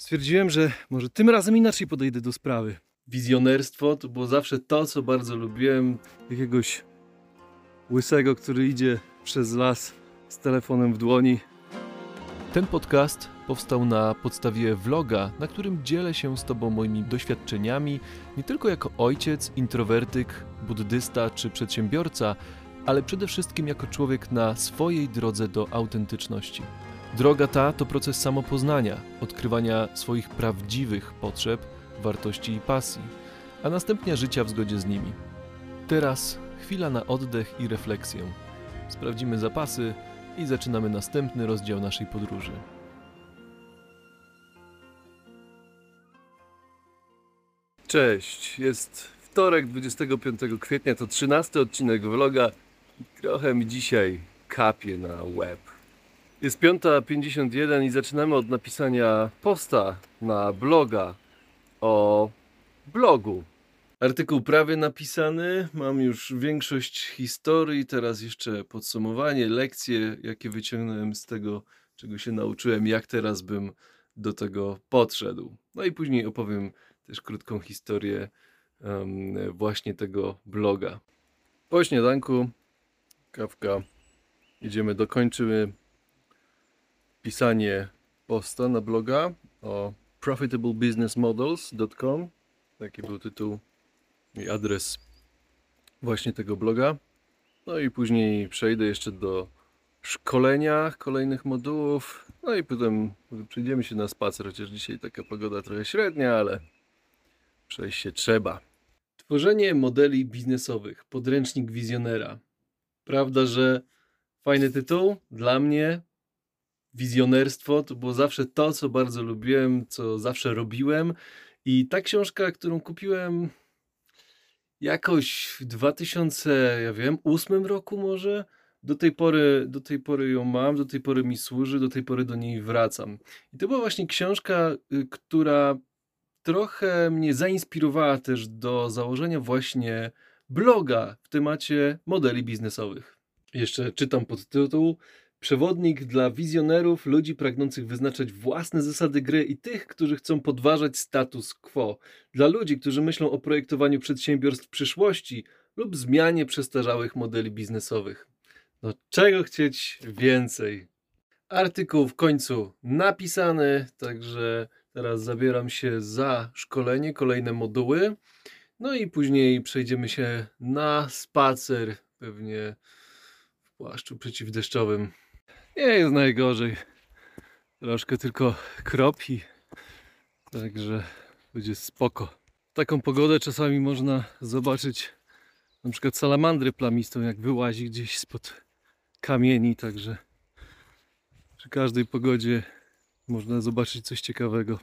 stwierdziłem, że może tym razem inaczej podejdę do sprawy. Wizjonerstwo to było zawsze to, co bardzo lubiłem. Jakiegoś łysego, który idzie przez las z telefonem w dłoni. Ten podcast powstał na podstawie vloga, na którym dzielę się z Tobą moimi doświadczeniami, nie tylko jako ojciec, introwertyk, buddysta czy przedsiębiorca, ale przede wszystkim jako człowiek na swojej drodze do autentyczności. Droga ta to proces samopoznania, odkrywania swoich prawdziwych potrzeb, wartości i pasji, a następnie życia w zgodzie z nimi. Teraz chwila na oddech i refleksję. Sprawdzimy zapasy i zaczynamy następny rozdział naszej podróży. Cześć, jest wtorek 25 kwietnia, to 13 odcinek vloga. Trochę mi dzisiaj kapie na web. Jest 5.51 i zaczynamy od napisania posta na bloga o blogu. Artykuł prawie napisany, mam już większość historii, teraz jeszcze podsumowanie, lekcje, jakie wyciągnąłem z tego, czego się nauczyłem, jak teraz bym do tego podszedł. No i później opowiem też krótką historię em, właśnie tego bloga. Po śniadanku, kawka, idziemy, dokończymy pisanie posta na bloga o profitablebusinessmodels.com. Taki był tytuł i adres właśnie tego bloga. No i później przejdę jeszcze do szkolenia kolejnych modułów. No i potem przejdziemy się na spacer, chociaż dzisiaj taka pogoda trochę średnia, ale przejść się trzeba. Tworzenie modeli biznesowych. Podręcznik wizjonera. Prawda, że fajny tytuł? Dla mnie wizjonerstwo to było zawsze to, co bardzo lubiłem, co zawsze robiłem. I ta książka, którą kupiłem jakoś w 2000, ja wiem, roku może, do tej pory, do tej pory ją mam, do tej pory mi służy, do tej pory do niej wracam. I to była właśnie książka, y, która trochę mnie zainspirowała też do założenia właśnie bloga w temacie modeli biznesowych. Jeszcze czytam podtytuł Przewodnik dla wizjonerów, ludzi pragnących wyznaczać własne zasady gry i tych, którzy chcą podważać status quo. Dla ludzi, którzy myślą o projektowaniu przedsiębiorstw przyszłości lub zmianie przestarzałych modeli biznesowych. No czego chcieć więcej? Artykuł w końcu napisany, także teraz zabieram się za szkolenie, kolejne moduły. No i później przejdziemy się na spacer, pewnie w płaszczu przeciwdeszczowym. Nie jest najgorzej. Troszkę tylko kropi. Także będzie spoko. Taką pogodę czasami można zobaczyć na przykład salamandrę plamistą, jak wyłazi gdzieś spod kamieni. Także przy każdej pogodzie można zobaczyć coś ciekawego.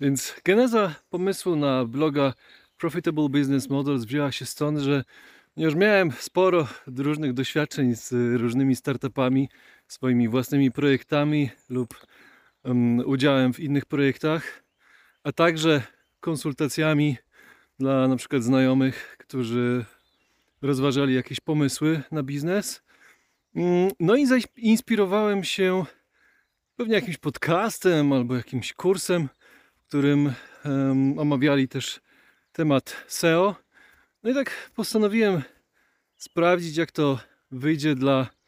Więc geneza pomysłu na bloga Profitable Business Models wzięła się stąd, że już miałem sporo różnych doświadczeń z różnymi startupami, swoimi własnymi projektami lub um, udziałem w innych projektach, a także konsultacjami dla na przykład znajomych, którzy rozważali jakieś pomysły na biznes. Mm, No i zainspirowałem się pewnie jakimś podcastem albo jakimś kursem, w którym em, omawiali też temat SEO. No i tak postanowiłem sprawdzić, jak to wyjdzie dla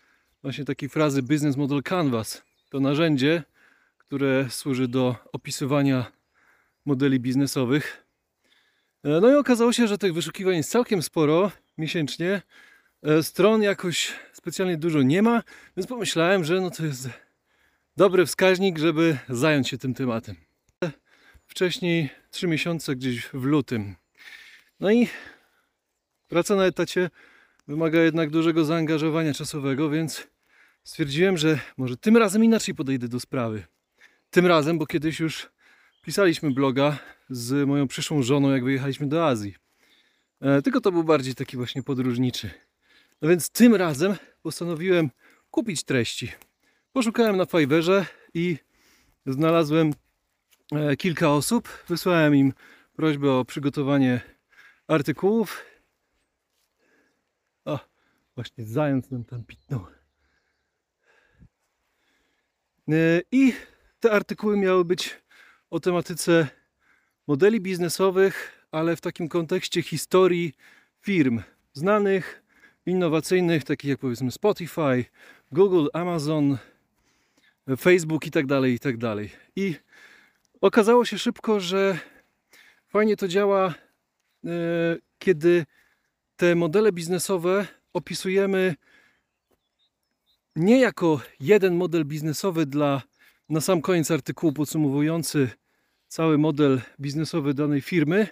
właśnie takiej frazy Business Model Canvas. To narzędzie, które służy do opisywania modeli biznesowych. E, No i okazało się, że tych wyszukiwań jest całkiem sporo miesięcznie. E, Stron jakoś specjalnie dużo nie ma, więc pomyślałem, że no to jest dobry wskaźnik, żeby zająć się tym tematem. Wcześniej 3 miesiące gdzieś w lutym. No i praca na etacie wymaga jednak dużego zaangażowania czasowego, więc stwierdziłem, że może tym razem inaczej podejdę do sprawy. Tym razem, bo kiedyś już pisaliśmy bloga z moją przyszłą żoną, jak wyjechaliśmy do Azji. E, tylko to był bardziej taki właśnie podróżniczy. No więc tym razem postanowiłem kupić treści. Poszukałem na Fiverrze i znalazłem e, kilka osób. Wysłałem im prośbę o przygotowanie artykułów. O, właśnie zając nam tam pitnął. E, I te artykuły miały być o tematyce modeli biznesowych, ale w takim kontekście historii firm znanych, innowacyjnych, takich jak powiedzmy Spotify, Google, Amazon, Facebook i tak dalej, i tak dalej. I okazało się szybko, że fajnie to działa, e, kiedy te modele biznesowe opisujemy nie jako jeden model biznesowy dla na sam koniec artykułu podsumowujący cały model biznesowy danej firmy,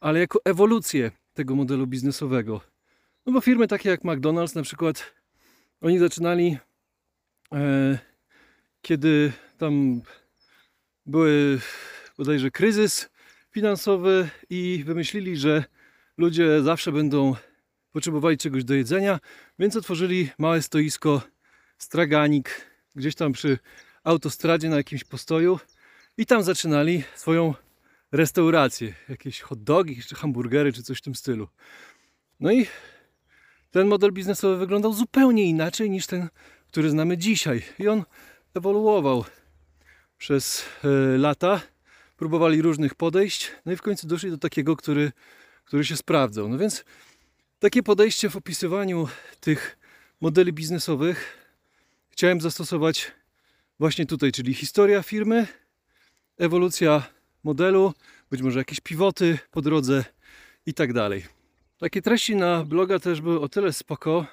ale jako ewolucję tego modelu biznesowego. No bo firmy takie jak McDonald's na przykład, oni zaczynali e, kiedy tam były bodajże kryzys finansowy i wymyślili, że ludzie zawsze będą potrzebowali czegoś do jedzenia, więc otworzyli małe stoisko straganik gdzieś tam przy autostradzie na jakimś postoju i tam zaczynali swoją restaurację, jakieś hot dogi, czy hamburgery, czy coś w tym stylu. No i ten model biznesowy wyglądał zupełnie inaczej niż ten, który znamy dzisiaj. I on ewoluował przez e, lata. Próbowali różnych podejść, no i w końcu doszli do takiego, który, który się sprawdzał. No więc takie podejście w opisywaniu tych modeli biznesowych chciałem zastosować właśnie tutaj, czyli historia firmy, ewolucja modelu, być może jakieś pivoty po drodze i tak dalej. Takie treści na bloga też były o tyle spoko,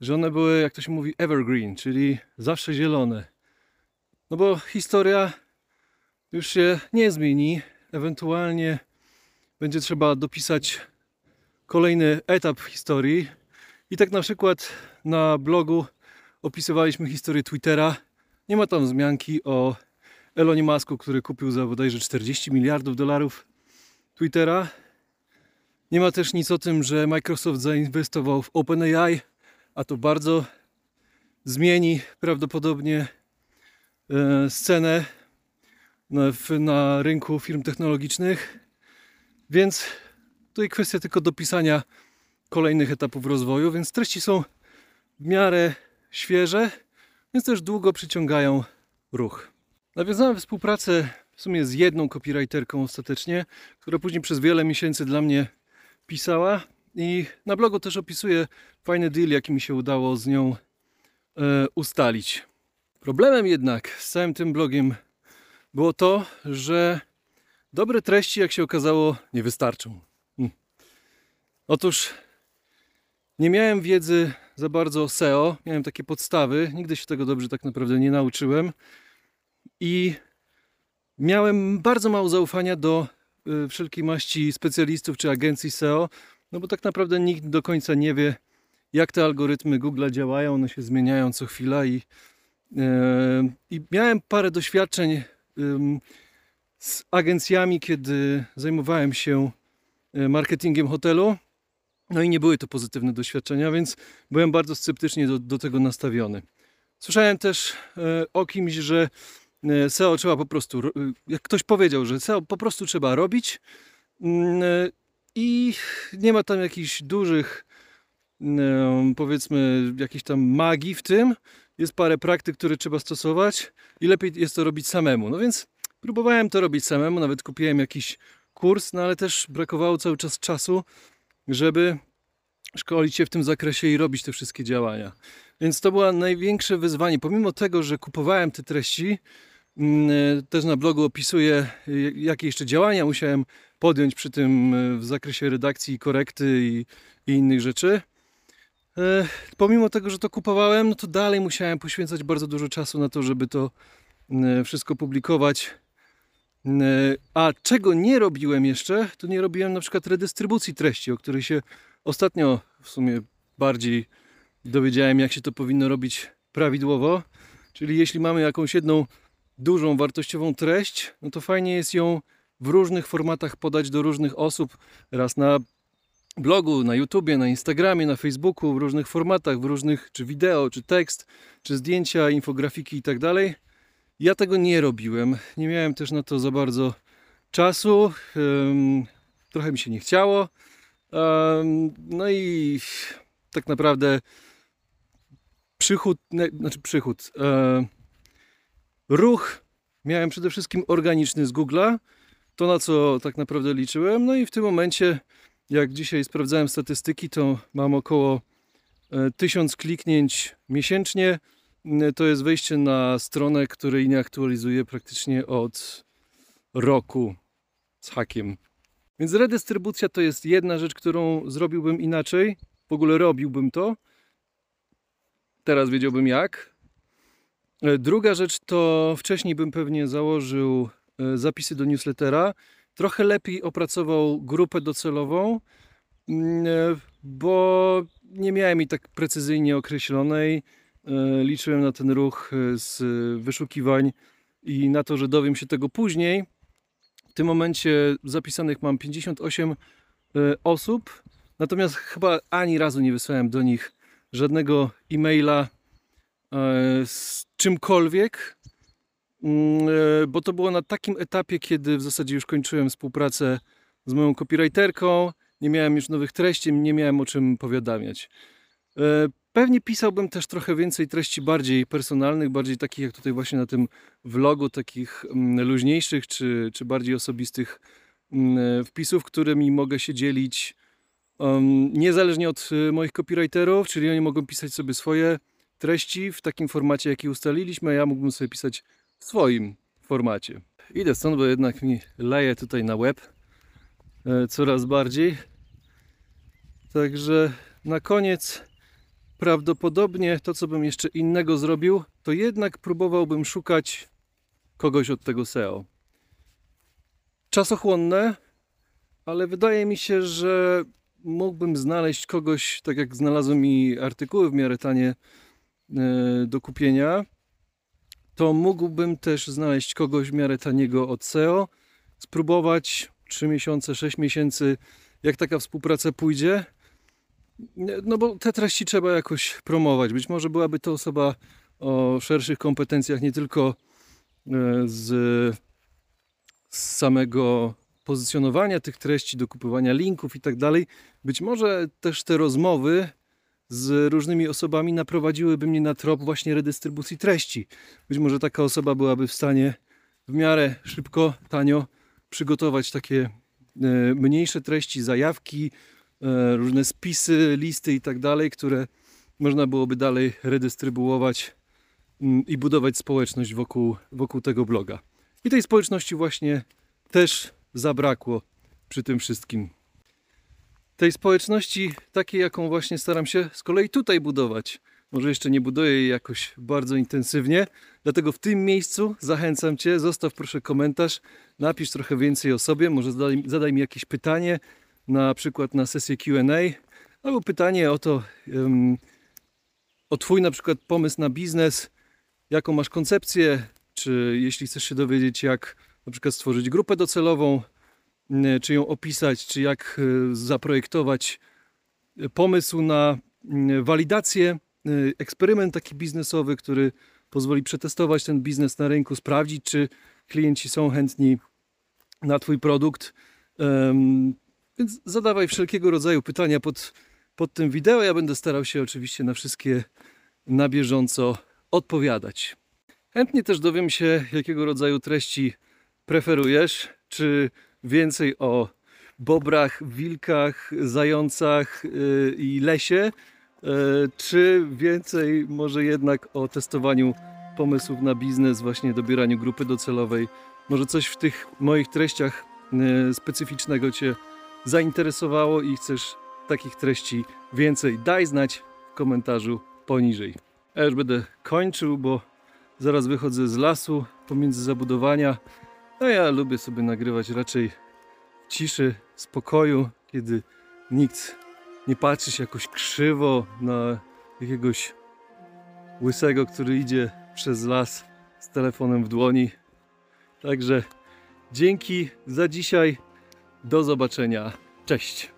że one były, jak to się mówi, evergreen, czyli zawsze zielone. No bo historia już się nie zmieni, ewentualnie będzie trzeba dopisać kolejny etap historii. I tak na przykład na blogu opisywaliśmy historię Twittera. Nie ma tam wzmianki o Elonie Musku, który kupił za bodajże 40 miliardów dolarów Twittera. Nie ma też nic o tym, że Microsoft zainwestował w OpenAI, a to bardzo zmieni prawdopodobnie e, scenę na rynku firm technologicznych. Więc tutaj kwestia tylko dopisania kolejnych etapów rozwoju, więc treści są w miarę świeże, więc też długo przyciągają ruch. Nawiązałem współpracę w sumie z jedną copywriterką ostatecznie, która później przez wiele miesięcy dla mnie pisała i na blogu też opisuję fajny deal, jaki mi się udało z nią e, ustalić. Problemem jednak z całym tym blogiem było to, że dobre treści, jak się okazało, nie wystarczą. Hm. Otóż nie miałem wiedzy za bardzo o SEO, miałem takie podstawy, nigdy się tego dobrze tak naprawdę nie nauczyłem. I miałem bardzo mało zaufania do y, wszelkiej maści specjalistów czy agencji SEO, no bo tak naprawdę nikt do końca nie wie, jak te algorytmy Google działają, one się zmieniają co chwila i, yy, i miałem parę doświadczeń z agencjami, kiedy zajmowałem się y, marketingiem hotelu. No i nie były to pozytywne doświadczenia, więc byłem bardzo sceptycznie do, do tego nastawiony. Słyszałem też e, o kimś, że e, SEO trzeba po prostu, ro- e, jak ktoś powiedział, że SEO po prostu trzeba robić mm, i nie ma tam jakichś dużych, powiedzmy, jakiejś tam magii w tym. Jest parę praktyk, które trzeba stosować i lepiej jest to robić samemu. No więc próbowałem to robić samemu, nawet kupiłem jakiś kurs, no ale też brakowało cały czas czasu, żeby szkolić się w tym zakresie i robić te wszystkie działania. Więc to było największe wyzwanie. Pomimo tego, że kupowałem te treści, mm, e, też na blogu opisuję, e, jakie jeszcze działania musiałem podjąć przy tym e, w zakresie redakcji, korekty i, i innych rzeczy. Pomimo tego, że to kupowałem, no to dalej musiałem poświęcać bardzo dużo czasu na to, żeby to e, wszystko publikować. E, A czego nie robiłem jeszcze, to nie robiłem na przykład redystrybucji treści, o której się ostatnio w sumie bardziej dowiedziałem, jak się to powinno robić prawidłowo. Czyli jeśli mamy jakąś jedną dużą, wartościową treść, no to fajnie jest ją w różnych formatach podać do różnych osób. Raz na blogu, na YouTubie, na Instagramie, na Facebooku, w różnych formatach, w różnych, czy wideo, czy tekst, czy zdjęcia, infografiki i tak dalej. Ja tego nie robiłem. Nie miałem też na to za bardzo czasu. Trochę mi się nie chciało. No i tak naprawdę przychód, znaczy przychód, e, ruch miałem przede wszystkim organiczny z Google'a, to na co tak naprawdę liczyłem. No i w tym momencie, jak dzisiaj sprawdzałem statystyki, to mam około e, 1000 kliknięć miesięcznie. To jest wejście na stronę, której nie aktualizuję praktycznie od roku z hakiem. Więc redystrybucja to jest jedna rzecz, którą zrobiłbym inaczej. W ogóle robiłbym to. Teraz wiedziałbym jak. E, Druga rzecz to wcześniej bym pewnie założył e, zapisy do newslettera. Trochę lepiej opracował grupę docelową, e, bo nie miałem jej tak precyzyjnie określonej. E, Liczyłem na ten ruch e, z wyszukiwań i na to, że dowiem się tego później. W tym momencie zapisanych mam 58 e, osób, natomiast chyba ani razu nie wysłałem do nich żadnego e-maila z czymkolwiek, Mm, bo to było na takim etapie, kiedy w zasadzie już kończyłem współpracę z moją copywriterką, nie miałem już nowych treści, nie miałem o czym powiadamiać. Pewnie pisałbym też trochę więcej treści bardziej personalnych, bardziej takich jak tutaj właśnie na tym vlogu, takich mm, luźniejszych czy, czy bardziej osobistych mm, wpisów, którymi mogę się dzielić um, niezależnie od y, moich copywriterów, czyli oni mogą pisać sobie swoje treści w takim formacie, jaki ustaliliśmy, a ja mógłbym sobie pisać w swoim formacie. Idę stąd, bo jednak mi leje tutaj na łeb e, coraz bardziej. Także na koniec prawdopodobnie to, co bym jeszcze innego zrobił, to jednak próbowałbym szukać kogoś od tego SEO. Czasochłonne, ale wydaje mi się, że mógłbym znaleźć kogoś, tak jak znalazłem mi artykuły w miarę tanie e, do kupienia, to mógłbym też znaleźć kogoś w miarę taniego od SEO, spróbować 3 miesiące, 6 miesięcy, jak taka współpraca pójdzie. No bo te treści trzeba jakoś promować. Być może byłaby to osoba o szerszych kompetencjach, nie tylko e, z, z samego pozycjonowania tych treści, dokupywania linków i tak dalej. Być może też te rozmowy z różnymi osobami naprowadziłyby mnie na trop właśnie redystrybucji treści. Być może taka osoba byłaby w stanie w miarę szybko, tanio przygotować takie e, mniejsze treści, zajawki, różne spisy, listy i tak dalej, które można byłoby dalej redystrybuować mm, i budować społeczność wokół, wokół tego bloga. I tej społeczności właśnie też zabrakło przy tym wszystkim. Tej społeczności, takiej jaką właśnie staram się z kolei tutaj budować. Może jeszcze nie buduję jej jakoś bardzo intensywnie, dlatego w tym miejscu zachęcam Cię, zostaw proszę komentarz, napisz trochę więcej o sobie, może zadaj, zadaj mi jakieś pytanie, na przykład na sesję Q&A, albo pytanie o to, o Twój na przykład pomysł na biznes, jaką masz koncepcję, czy jeśli chcesz się dowiedzieć, jak na przykład stworzyć grupę docelową, czy ją opisać, czy jak e, zaprojektować e, pomysł na walidację, e, eksperyment taki biznesowy, który pozwoli przetestować ten biznes na rynku, sprawdzić, czy klienci są chętni na Twój produkt. Więc zadawaj wszelkiego rodzaju pytania pod, pod tym wideo. Ja będę starał się oczywiście na wszystkie na bieżąco odpowiadać. Chętnie też dowiem się, jakiego rodzaju treści preferujesz. Czy więcej o bobrach, wilkach, zającach yy, i lesie, yy, czy więcej może jednak o testowaniu pomysłów na biznes, właśnie dobieraniu grupy docelowej. Może coś w tych moich treściach yy, specyficznego Cię zainteresowało i chcesz takich treści więcej. Daj znać w komentarzu poniżej. Ja już będę kończył, bo zaraz wychodzę z lasu pomiędzy zabudowania. A ja lubię sobie nagrywać raczej w ciszy, spokoju, kiedy nikt nie patrzy się jakoś krzywo na jakiegoś łysego, który idzie przez las z telefonem w dłoni. Także dzięki za dzisiaj. Do zobaczenia. Cześć.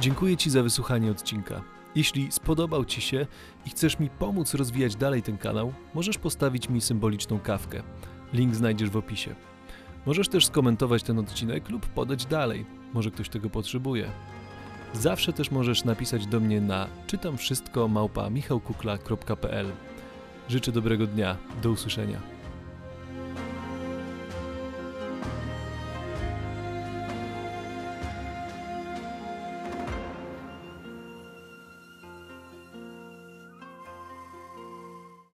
Dziękuję Ci za wysłuchanie odcinka. Jeśli spodobał Ci się i chcesz mi pomóc rozwijać dalej ten kanał, możesz postawić mi symboliczną kawkę. Link znajdziesz w opisie. Możesz też skomentować ten odcinek lub podać dalej. Może ktoś tego potrzebuje. Zawsze też możesz napisać do mnie na czytam wszystko małpa michałkukla.pl. Życzę dobrego dnia. Do usłyszenia.